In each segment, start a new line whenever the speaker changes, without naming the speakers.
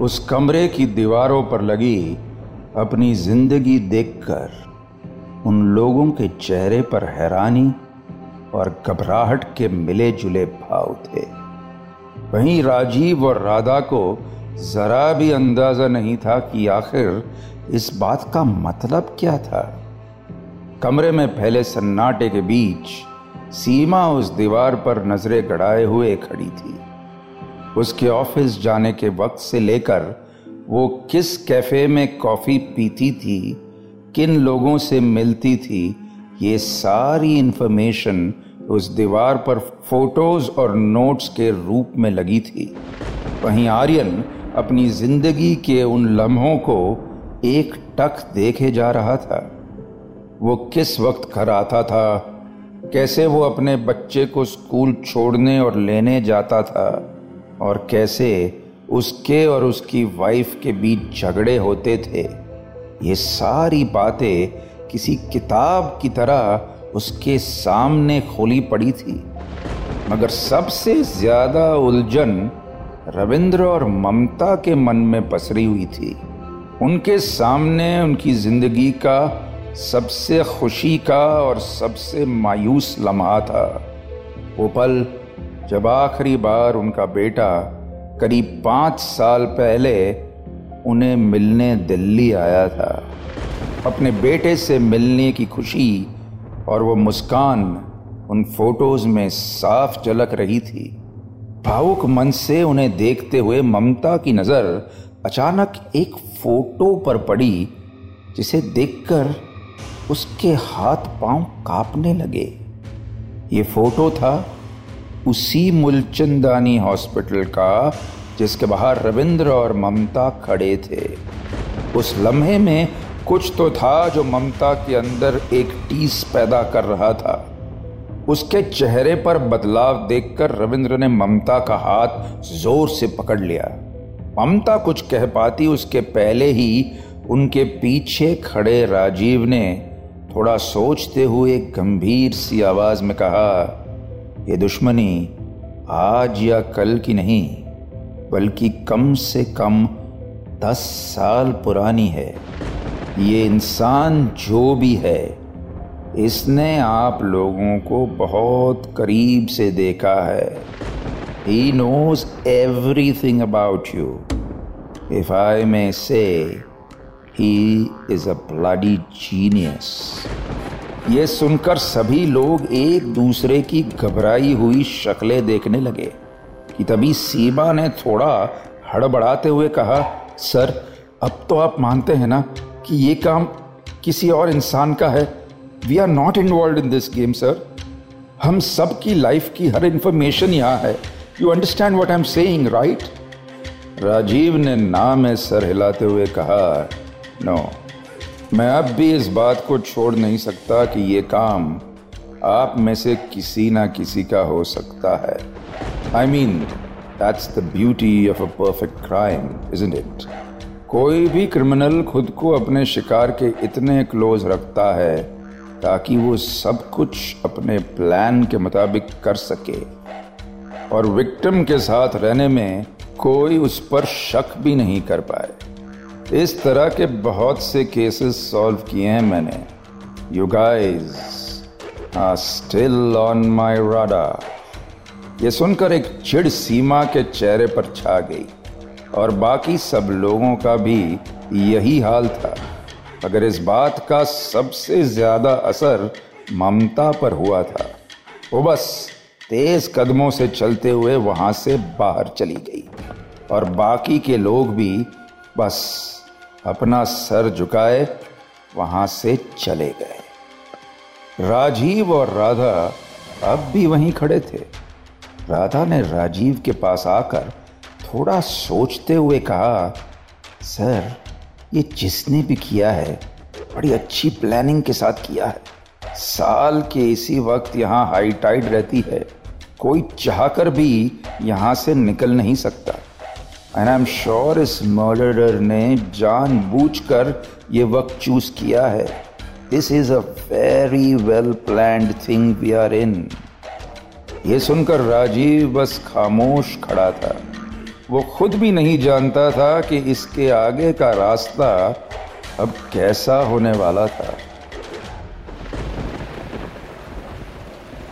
उस कमरे की दीवारों पर लगी अपनी ज़िंदगी देखकर उन लोगों के चेहरे पर हैरानी और घबराहट के मिले जुले भाव थे। वहीं राजीव और राधा को जरा भी अंदाज़ा नहीं था कि आखिर इस बात का मतलब क्या था। कमरे में फैले सन्नाटे के बीच सीमा उस दीवार पर नज़रें गड़ाए हुए खड़ी थी। उसके ऑफ़िस जाने के वक्त से लेकर वो किस कैफ़े में कॉफ़ी पीती थी, किन लोगों से मिलती थी, ये सारी इंफॉर्मेशन उस दीवार पर फ़ोटोज़ और नोट्स के रूप में लगी थी। वहीं आर्यन अपनी ज़िंदगी के उन लम्हों को एक टक देखे जा रहा था। वो किस वक्त घर आता था, कैसे वो अपने बच्चे को स्कूल छोड़ने और लेने जाता था और कैसे उसके और उसकी वाइफ के बीच झगड़े होते थे। ये सारी बातें किसी किताब की तरह उसके सामने खोली पड़ी थी। मगर सबसे ज़्यादा उलझन रविंद्र और ममता के मन में पसरी हुई थी। उनके सामने उनकी ज़िंदगी का सबसे खुशी का और सबसे मायूस लम्हा था। वो पल जब आखिरी बार उनका बेटा करीब पाँच साल पहले उन्हें मिलने दिल्ली आया था, अपने बेटे से मिलने की खुशी और वो मुस्कान उन फ़ोटोज़ में साफ़ झलक रही थी। भावुक मन से उन्हें देखते हुए ममता की नज़र अचानक एक फ़ोटो पर पड़ी, जिसे देखकर उसके हाथ पाँव कांपने लगे। ये फ़ोटो था उसी मुलचंदानी हॉस्पिटल का, जिसके बाहर रविंद्र और ममता खड़े थे। उस लम्हे में कुछ तो था जो ममता के अंदर एक टीस पैदा कर रहा था। उसके चेहरे पर बदलाव देखकर रविंद्र ने ममता का हाथ ज़ोर से पकड़ लिया। ममता कुछ कह पाती, उसके पहले ही उनके पीछे खड़े राजीव ने थोड़ा सोचते हुए गंभीर सी आवाज़ में कहा ये दुश्मनी, आज या कल की नहीं, बल्कि कम से कम दस साल पुरानी है। ये इंसान जो भी है, इसने आप लोगों को बहुत करीब से देखा है। He knows everything about you if I may say he is a bloody genius ये सुनकर सभी लोग एक दूसरे की घबराई हुई शक्लें देखने लगे कि तभी सीमा ने थोड़ा हड़बड़ाते हुए कहा, सर, अब तो आप मानते हैं ना कि ये काम किसी और इंसान का है? We are not involve in this game sir हम सब की लाइफ की हर इंफॉर्मेशन यहाँ है। You understand what I am saying right Rajeev ने ना में सर हिलाते हुए कहा नो मैं अब भी इस बात को छोड़ नहीं सकता कि ये काम आप में से किसी ना किसी का हो सकता है। I mean that's the beauty of a perfect crime isn't it कोई भी क्रिमिनल खुद को अपने शिकार के इतने क्लोज रखता है ताकि वो सब कुछ अपने प्लान के मुताबिक कर सके। और विक्टिम के साथ रहने में कोई उस पर शक भी नहीं कर पाए। इस तरह के बहुत से केसेस सॉल्व किए हैं मैंने। You guys are still on my radar ये सुनकर एक चिड़ सीमा के चेहरे पर छा गई और बाकी सब लोगों का भी यही हाल था। अगर इस बात का सबसे ज़्यादा असर ममता पर हुआ था। वो बस तेज कदमों से चलते हुए वहाँ से बाहर चली गई और बाकी के लोग भी बस अपना सर झुकाए, वहाँ से चले गए। राजीव और राधा अब भी वहीं खड़े थे। राधा ने राजीव के पास आकर थोड़ा सोचते हुए कहा, सर, ये जिसने भी किया है, बड़ी अच्छी प्लानिंग के साथ किया है। साल के इसी वक्त यहाँ हाई टाइड रहती है। कोई चाहकर भी यहाँ से निकल नहीं सकता। एंड आई एम श्योर इस मर्डरर ने जानबूझकर ये वक्त चूज़ किया है। This is a very well planned thing we are in ये सुनकर राजीव बस खामोश खड़ा था। वो खुद भी नहीं जानता था कि इसके आगे का रास्ता अब कैसा होने वाला था।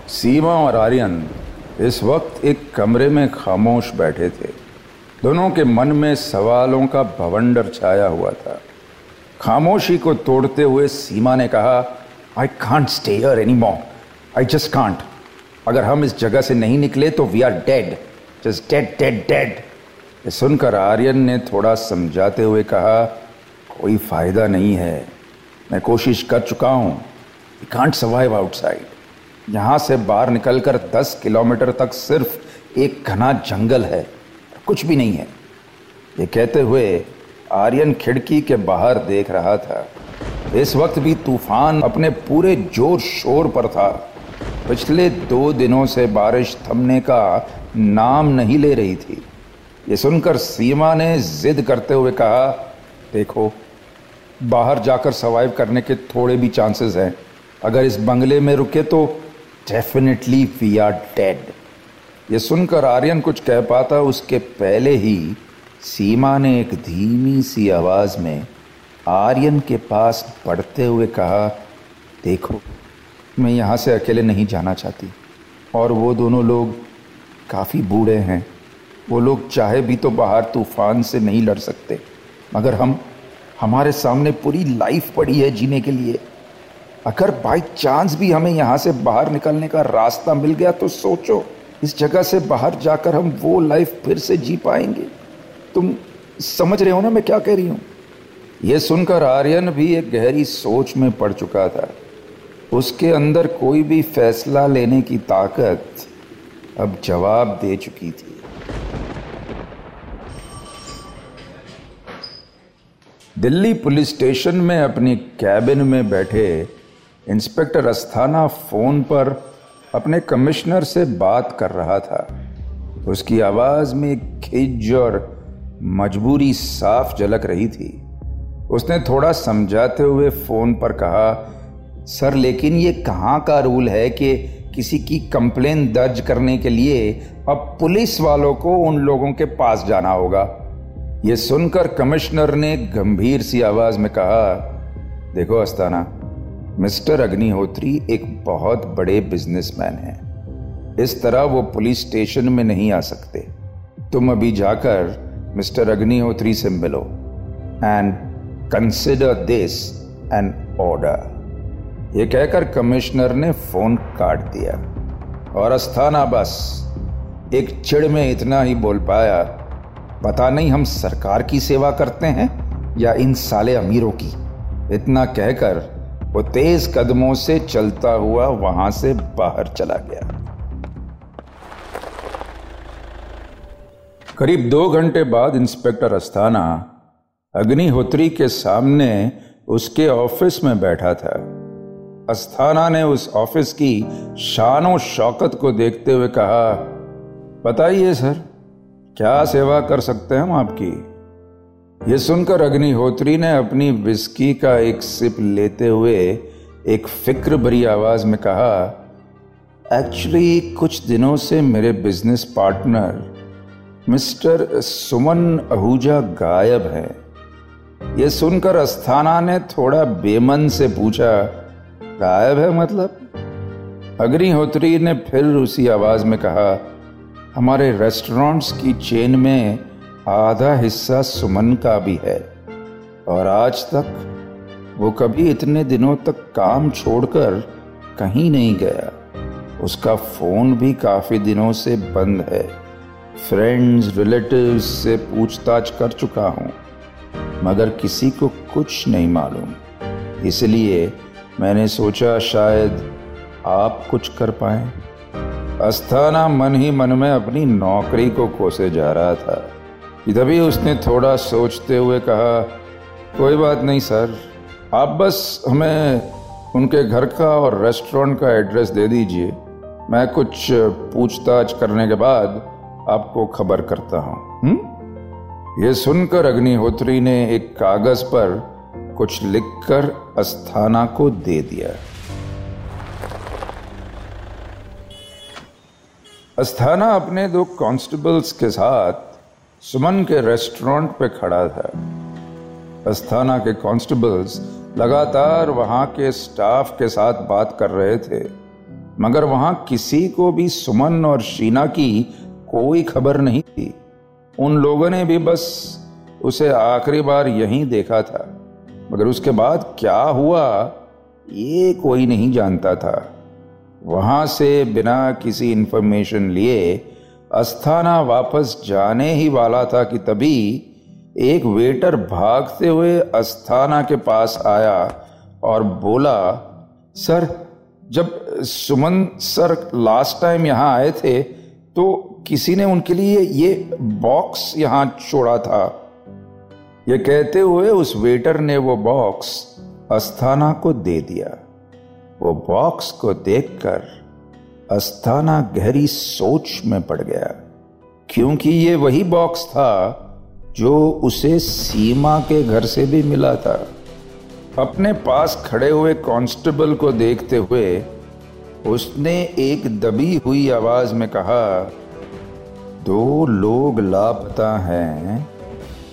सीमा और आर्यन इस वक्त एक कमरे में खामोश बैठे थे। दोनों के मन में सवालों का भवंडर छाया हुआ था। खामोशी को तोड़ते हुए सीमा ने कहा I can't stay any more I just can't अगर हम इस जगह से नहीं निकले तो we are dead just dead dead dead सुनकर आर्यन ने थोड़ा समझाते हुए कहा, कोई फ़ायदा नहीं है। मैं कोशिश कर चुका हूँ। कांट सर्वाइव आउटसाइड यहाँ से बाहर निकलकर दस किलोमीटर तक सिर्फ़ एक घना जंगल है। कुछ भी नहीं है। ये कहते हुए आर्यन खिड़की के बाहर देख रहा था। इस वक्त भी तूफ़ान अपने पूरे ज़ोर शोर पर था। पिछले दो दिनों से बारिश थमने का नाम नहीं ले रही थी। ये सुनकर सीमा ने जिद करते हुए कहा, देखो, बाहर जाकर सर्वाइव करने के थोड़े भी चांसेस हैं। अगर इस बंगले में रुके तो डेफिनेटली वी आर डेड ये सुनकर आर्यन कुछ कह पाता उसके पहले ही सीमा ने एक धीमी सी आवाज़ में आर्यन के पास बढ़ते हुए कहा, देखो, मैं यहाँ से अकेले नहीं जाना चाहती। और वो दोनों लोग काफ़ी बूढ़े हैं। वो लोग चाहे भी तो बाहर तूफ़ान से नहीं लड़ सकते। मगर हम, हमारे सामने पूरी लाइफ पड़ी है जीने के लिए। अगर बाई चांस भी हमें यहाँ से बाहर निकलने का रास्ता मिल गया तो सोचो। इस जगह से बाहर जाकर हम वो लाइफ फिर से जी पाएँगे। तुम समझ रहे हो ना मैं क्या कह रही हूँ? यह सुनकर आर्यन भी एक गहरी सोच में पड़ चुका था। उसके अंदर कोई भी फैसला लेने की ताकत अब जवाब दे चुकी थी। दिल्ली पुलिस स्टेशन में अपनी कैबिन में बैठे इंस्पेक्टर अस्थाना फ़ोन पर अपने कमिश्नर से बात कर रहा था। उसकी आवाज़ में खिज और मजबूरी साफ़ झलक रही थी। उसने थोड़ा समझाते हुए फ़ोन पर कहा, सर, लेकिन ये कहाँ का रूल है कि किसी की कंप्लेन दर्ज करने के लिए अब पुलिस वालों को उन लोगों के पास जाना होगा? ये सुनकर कमिश्नर ने गंभीर सी आवाज़ में कहा, देखो, अस्ताना मिस्टर अग्निहोत्री एक बहुत बड़े बिजनेसमैन हैं। इस तरह वो पुलिस स्टेशन में नहीं आ सकते। तुम अभी जाकर मिस्टर अग्निहोत्री से मिलो। And consider this an order ये कहकर कमिश्नर ने फ़ोन काट दिया। और अस्थाना, बस, एक चिड़ में इतना ही बोल पाया, पता नहीं हम सरकार की सेवा करते हैं या इन साले अमीरों की। इतना कहकर वो तेज कदमों से चलता हुआ वहाँ से बाहर चला गया। करीब दो घंटे बाद इंस्पेक्टर अस्थाना अग्निहोत्री के सामने उसके ऑफ़िस में बैठा था। अस्थाना ने उस ऑफ़िस की शानो शौकत को देखते हुए कहा, बताइए सर, क्या सेवा कर सकते हैं हम आपकी? ये सुनकर अग्निहोत्री ने अपनी विस्की का एक सिप लेते हुए एक फ़िक्र भरी आवाज़ में कहा, एक्चुअली कुछ दिनों से मेरे business partner mister Suman Ahuja गायब हैं। यह सुनकर अस्थाना ने थोड़ा बेमन से पूछा, गायब है मतलब? अग्निहोत्री ने फिर उसी आवाज़ में कहा, हमारे रेस्टोरेंट्स की चेन में आधा हिस्सा सुमन का भी है। और आज तक वो कभी इतने दिनों तक काम छोड़कर कहीं नहीं गया। उसका फ़ोन भी काफ़ी दिनों से बंद है। फ्रेंड्स रिलेटिव्स से पूछताछ कर चुका हूँ, मगर किसी को कुछ नहीं मालूम। इसलिए मैंने सोचा शायद आप कुछ कर पाए। अस्थाना मन ही मन में अपनी नौकरी को कोसे जा रहा था। तभी उसने थोड़ा सोचते हुए कहा, कोई बात नहीं सर, आप बस हमें उनके घर का और रेस्टोरेंट का एड्रेस दे दीजिए। मैं कुछ पूछताछ करने के बाद आपको खबर करता हूँ। ये सुनकर अग्निहोत्री ने एक कागज़ पर कुछ लिखकर अस्थाना को दे दिया। अस्थाना अपने दो कांस्टेबल्स के साथ सुमन के रेस्टोरेंट पे खड़ा था। अस्थाना के कांस्टेबल्स लगातार वहाँ के स्टाफ के साथ बात कर रहे थे। मगर वहाँ किसी को भी सुमन और शीना की कोई खबर नहीं थी। उन लोगों ने भी बस उसे आखिरी बार यहीं देखा था। मगर उसके बाद क्या हुआ, ये कोई नहीं जानता था। वहाँ से बिना किसी इंफॉर्मेशन लिए अस्थाना वापस जाने ही वाला था कि तभी एक वेटर भागते हुए अस्थाना के पास आया और बोला, सर, जब सुमन सर लास्ट टाइम यहाँ आए थे तो किसी ने उनके लिए ये बॉक्स यहाँ छोड़ा था। ये कहते हुए उस वेटर ने वो बॉक्स अस्थाना को दे दिया। वो बॉक्स को देखकर अस्थाना गहरी सोच में पड़ गया, क्योंकि ये वही बॉक्स था जो उसे सीमा के घर से भी मिला था। अपने पास खड़े हुए कांस्टेबल को देखते हुए उसने एक दबी हुई आवाज़ में कहा, दो लोग लापता हैं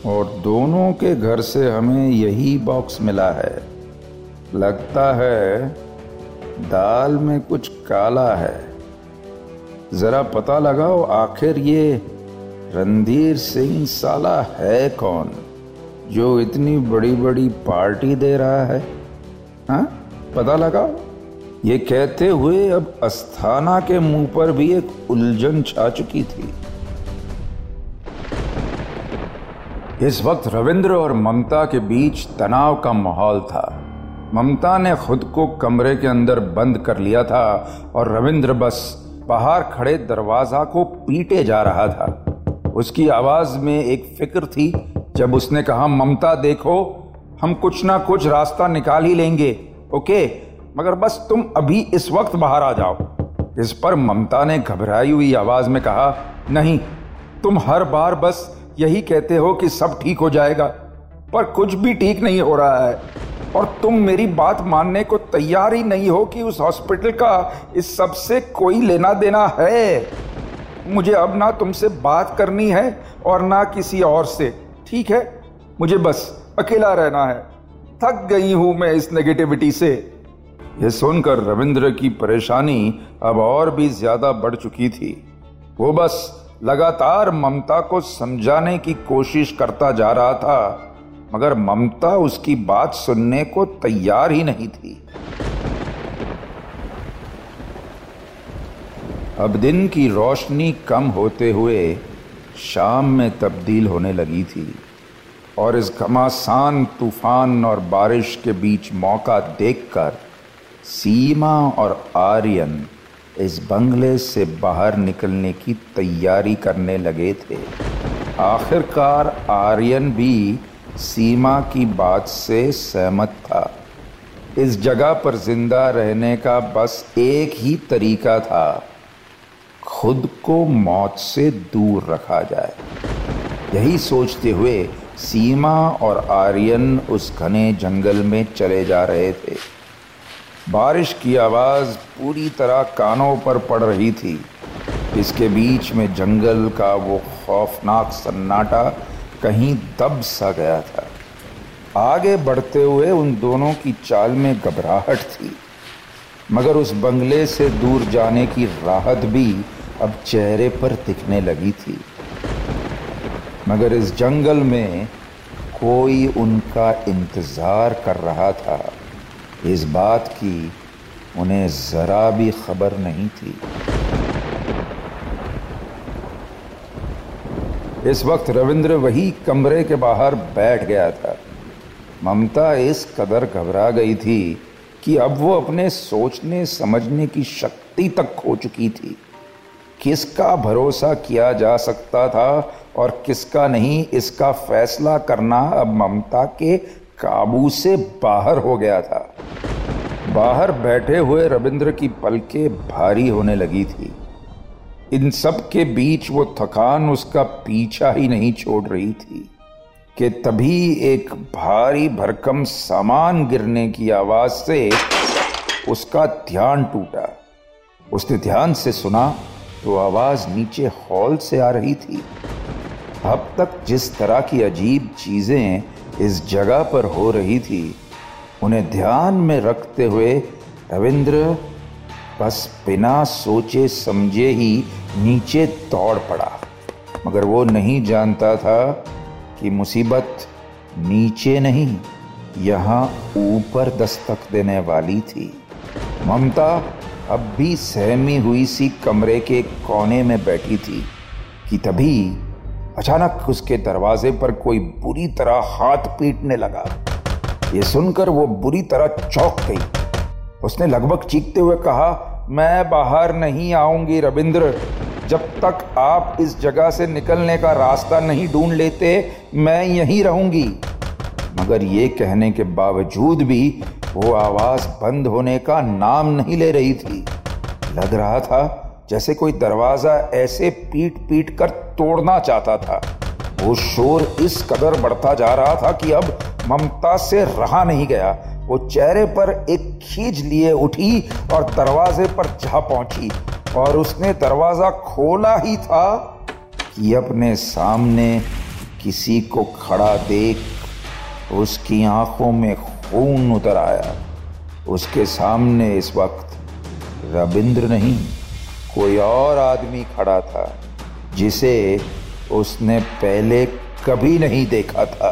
और दोनों के घर से हमें यही बॉक्स मिला है। लगता है दाल में कुछ काला है। जरा पता लगाओ, आखिर ये रणधीर सिंह साला है कौन, जो इतनी बड़ी बड़ी पार्टी दे रहा है? हा? पता लगाओ। ये कहते हुए अब अस्थाना के मुँह पर भी एक उलझन छा चुकी थी। इस वक्त रविंद्र और ममता के बीच तनाव का माहौल था। ममता ने खुद को कमरे के अंदर बंद कर लिया था और रविंद्र बस बाहर खड़े दरवाज़ा को पीटे जा रहा था। उसकी आवाज़ में एक फ़िक्र थी। जब उसने कहा, ममता, देखो, हम कुछ ना कुछ रास्ता निकाल ही लेंगे, ओके? मगर बस तुम अभी इस वक्त बाहर आ जाओ। इस पर ममता ने घबराई हुई आवाज़ में कहा, नहीं, तुम हर बार बस यही कहते हो कि सब ठीक हो जाएगा, पर कुछ भी ठीक नहीं हो रहा है। और तुम मेरी बात मानने को तैयार ही नहीं हो कि उस हॉस्पिटल का इस सबसे कोई लेना देना है। मुझे अब ना तुमसे बात करनी है और ना किसी और से, ठीक है? मुझे बस अकेला रहना है। थक गई हूँ मैं इस नेगेटिविटी से। यह सुनकर रविंद्र की परेशानी अब और भी ज़्यादा बढ़ चुकी थी। वो बस लगातार ममता को समझाने की कोशिश करता जा रहा था। मगर ममता उसकी बात सुनने को तैयार ही नहीं थी। अब दिन की रोशनी कम होते हुए शाम में तब्दील होने लगी थी और इस घमासान तूफ़ान और बारिश के बीच मौका देखकर सीमा और आर्यन इस बंगले से बाहर निकलने की तैयारी करने लगे थे। आखिरकार आर्यन भी सीमा की बात से सहमत था। इस जगह पर ज़िंदा रहने का बस एक ही तरीका था, खुद को मौत से दूर रखा जाए। यही सोचते हुए सीमा और आर्यन उस घने जंगल में चले जा रहे थे। बारिश की आवाज़ पूरी तरह कानों पर पड़ रही थी। इसके बीच में जंगल का वो खौफनाक सन्नाटा कहीं दब सा गया था। आगे बढ़ते हुए उन दोनों की चाल में घबराहट थी। मगर उस बंगले से दूर जाने की राहत भी अब चेहरे पर दिखने लगी थी। मगर इस जंगल में कोई उनका इंतज़ार कर रहा था। इस बात की उन्हें जरा भी खबर नहीं थी। इस वक्त रविंद्र वही कमरे के बाहर बैठ गया था। ममता इस कदर घबरा गई थी कि अब वो अपने सोचने, समझने की शक्ति तक खो चुकी थी। किसका भरोसा किया जा सकता था और किसका नहीं, इसका फैसला करना अब ममता के काबू से बाहर हो गया था। बाहर बैठे हुए रविंद्र की पलकें भारी होने लगी थी। इन सब के बीच वो थकान उसका पीछा ही नहीं छोड़ रही थी, कि तभी एक भारी भरकम सामान गिरने की आवाज़ से उसका ध्यान टूटा। उसने ध्यान से सुना तो आवाज़ नीचे हॉल से आ रही थी। अब तक जिस तरह की अजीब चीज़ें इस जगह पर हो रही थी, उन्हें ध्यान में रखते हुए रविंद्र बस बिना सोचे समझे ही नीचे दौड़ पड़ा। मगर वो नहीं जानता था कि मुसीबत नीचे नहीं, यहाँ ऊपर दस्तक देने वाली थी। ममता अब भी सहमी हुई सी कमरे के कोने में बैठी थी कि तभी अचानक उसके दरवाजे पर कोई बुरी तरह हाथ पीटने लगा। ये सुनकर वो बुरी तरह चौंक गई। उसने लगभग चीखते हुए कहा, मैं बाहर नहीं आऊँगी रविंद्र। जब तक आप इस जगह से निकलने का रास्ता नहीं ढूंढ लेते, मैं यहीं रहूँगी। मगर ये कहने के बावजूद भी वो आवाज़ बंद होने का नाम नहीं ले रही थी। लग रहा था जैसे कोई दरवाज़ा ऐसे पीट पीट कर तोड़ना चाहता था। वो शोर इस कदर बढ़ता जा रहा था कि अब ममता से रहा नहीं गया। वो चेहरे पर एक खींच लिए उठी और दरवाजे पर जा पहुँची। और उसने दरवाज़ा खोला ही था कि अपने सामने किसी को खड़ा देख उसकी आँखों में खून उतर आया। उसके सामने इस वक्त रविंद्र नहीं, कोई और आदमी खड़ा था, जिसे उसने पहले कभी नहीं देखा था।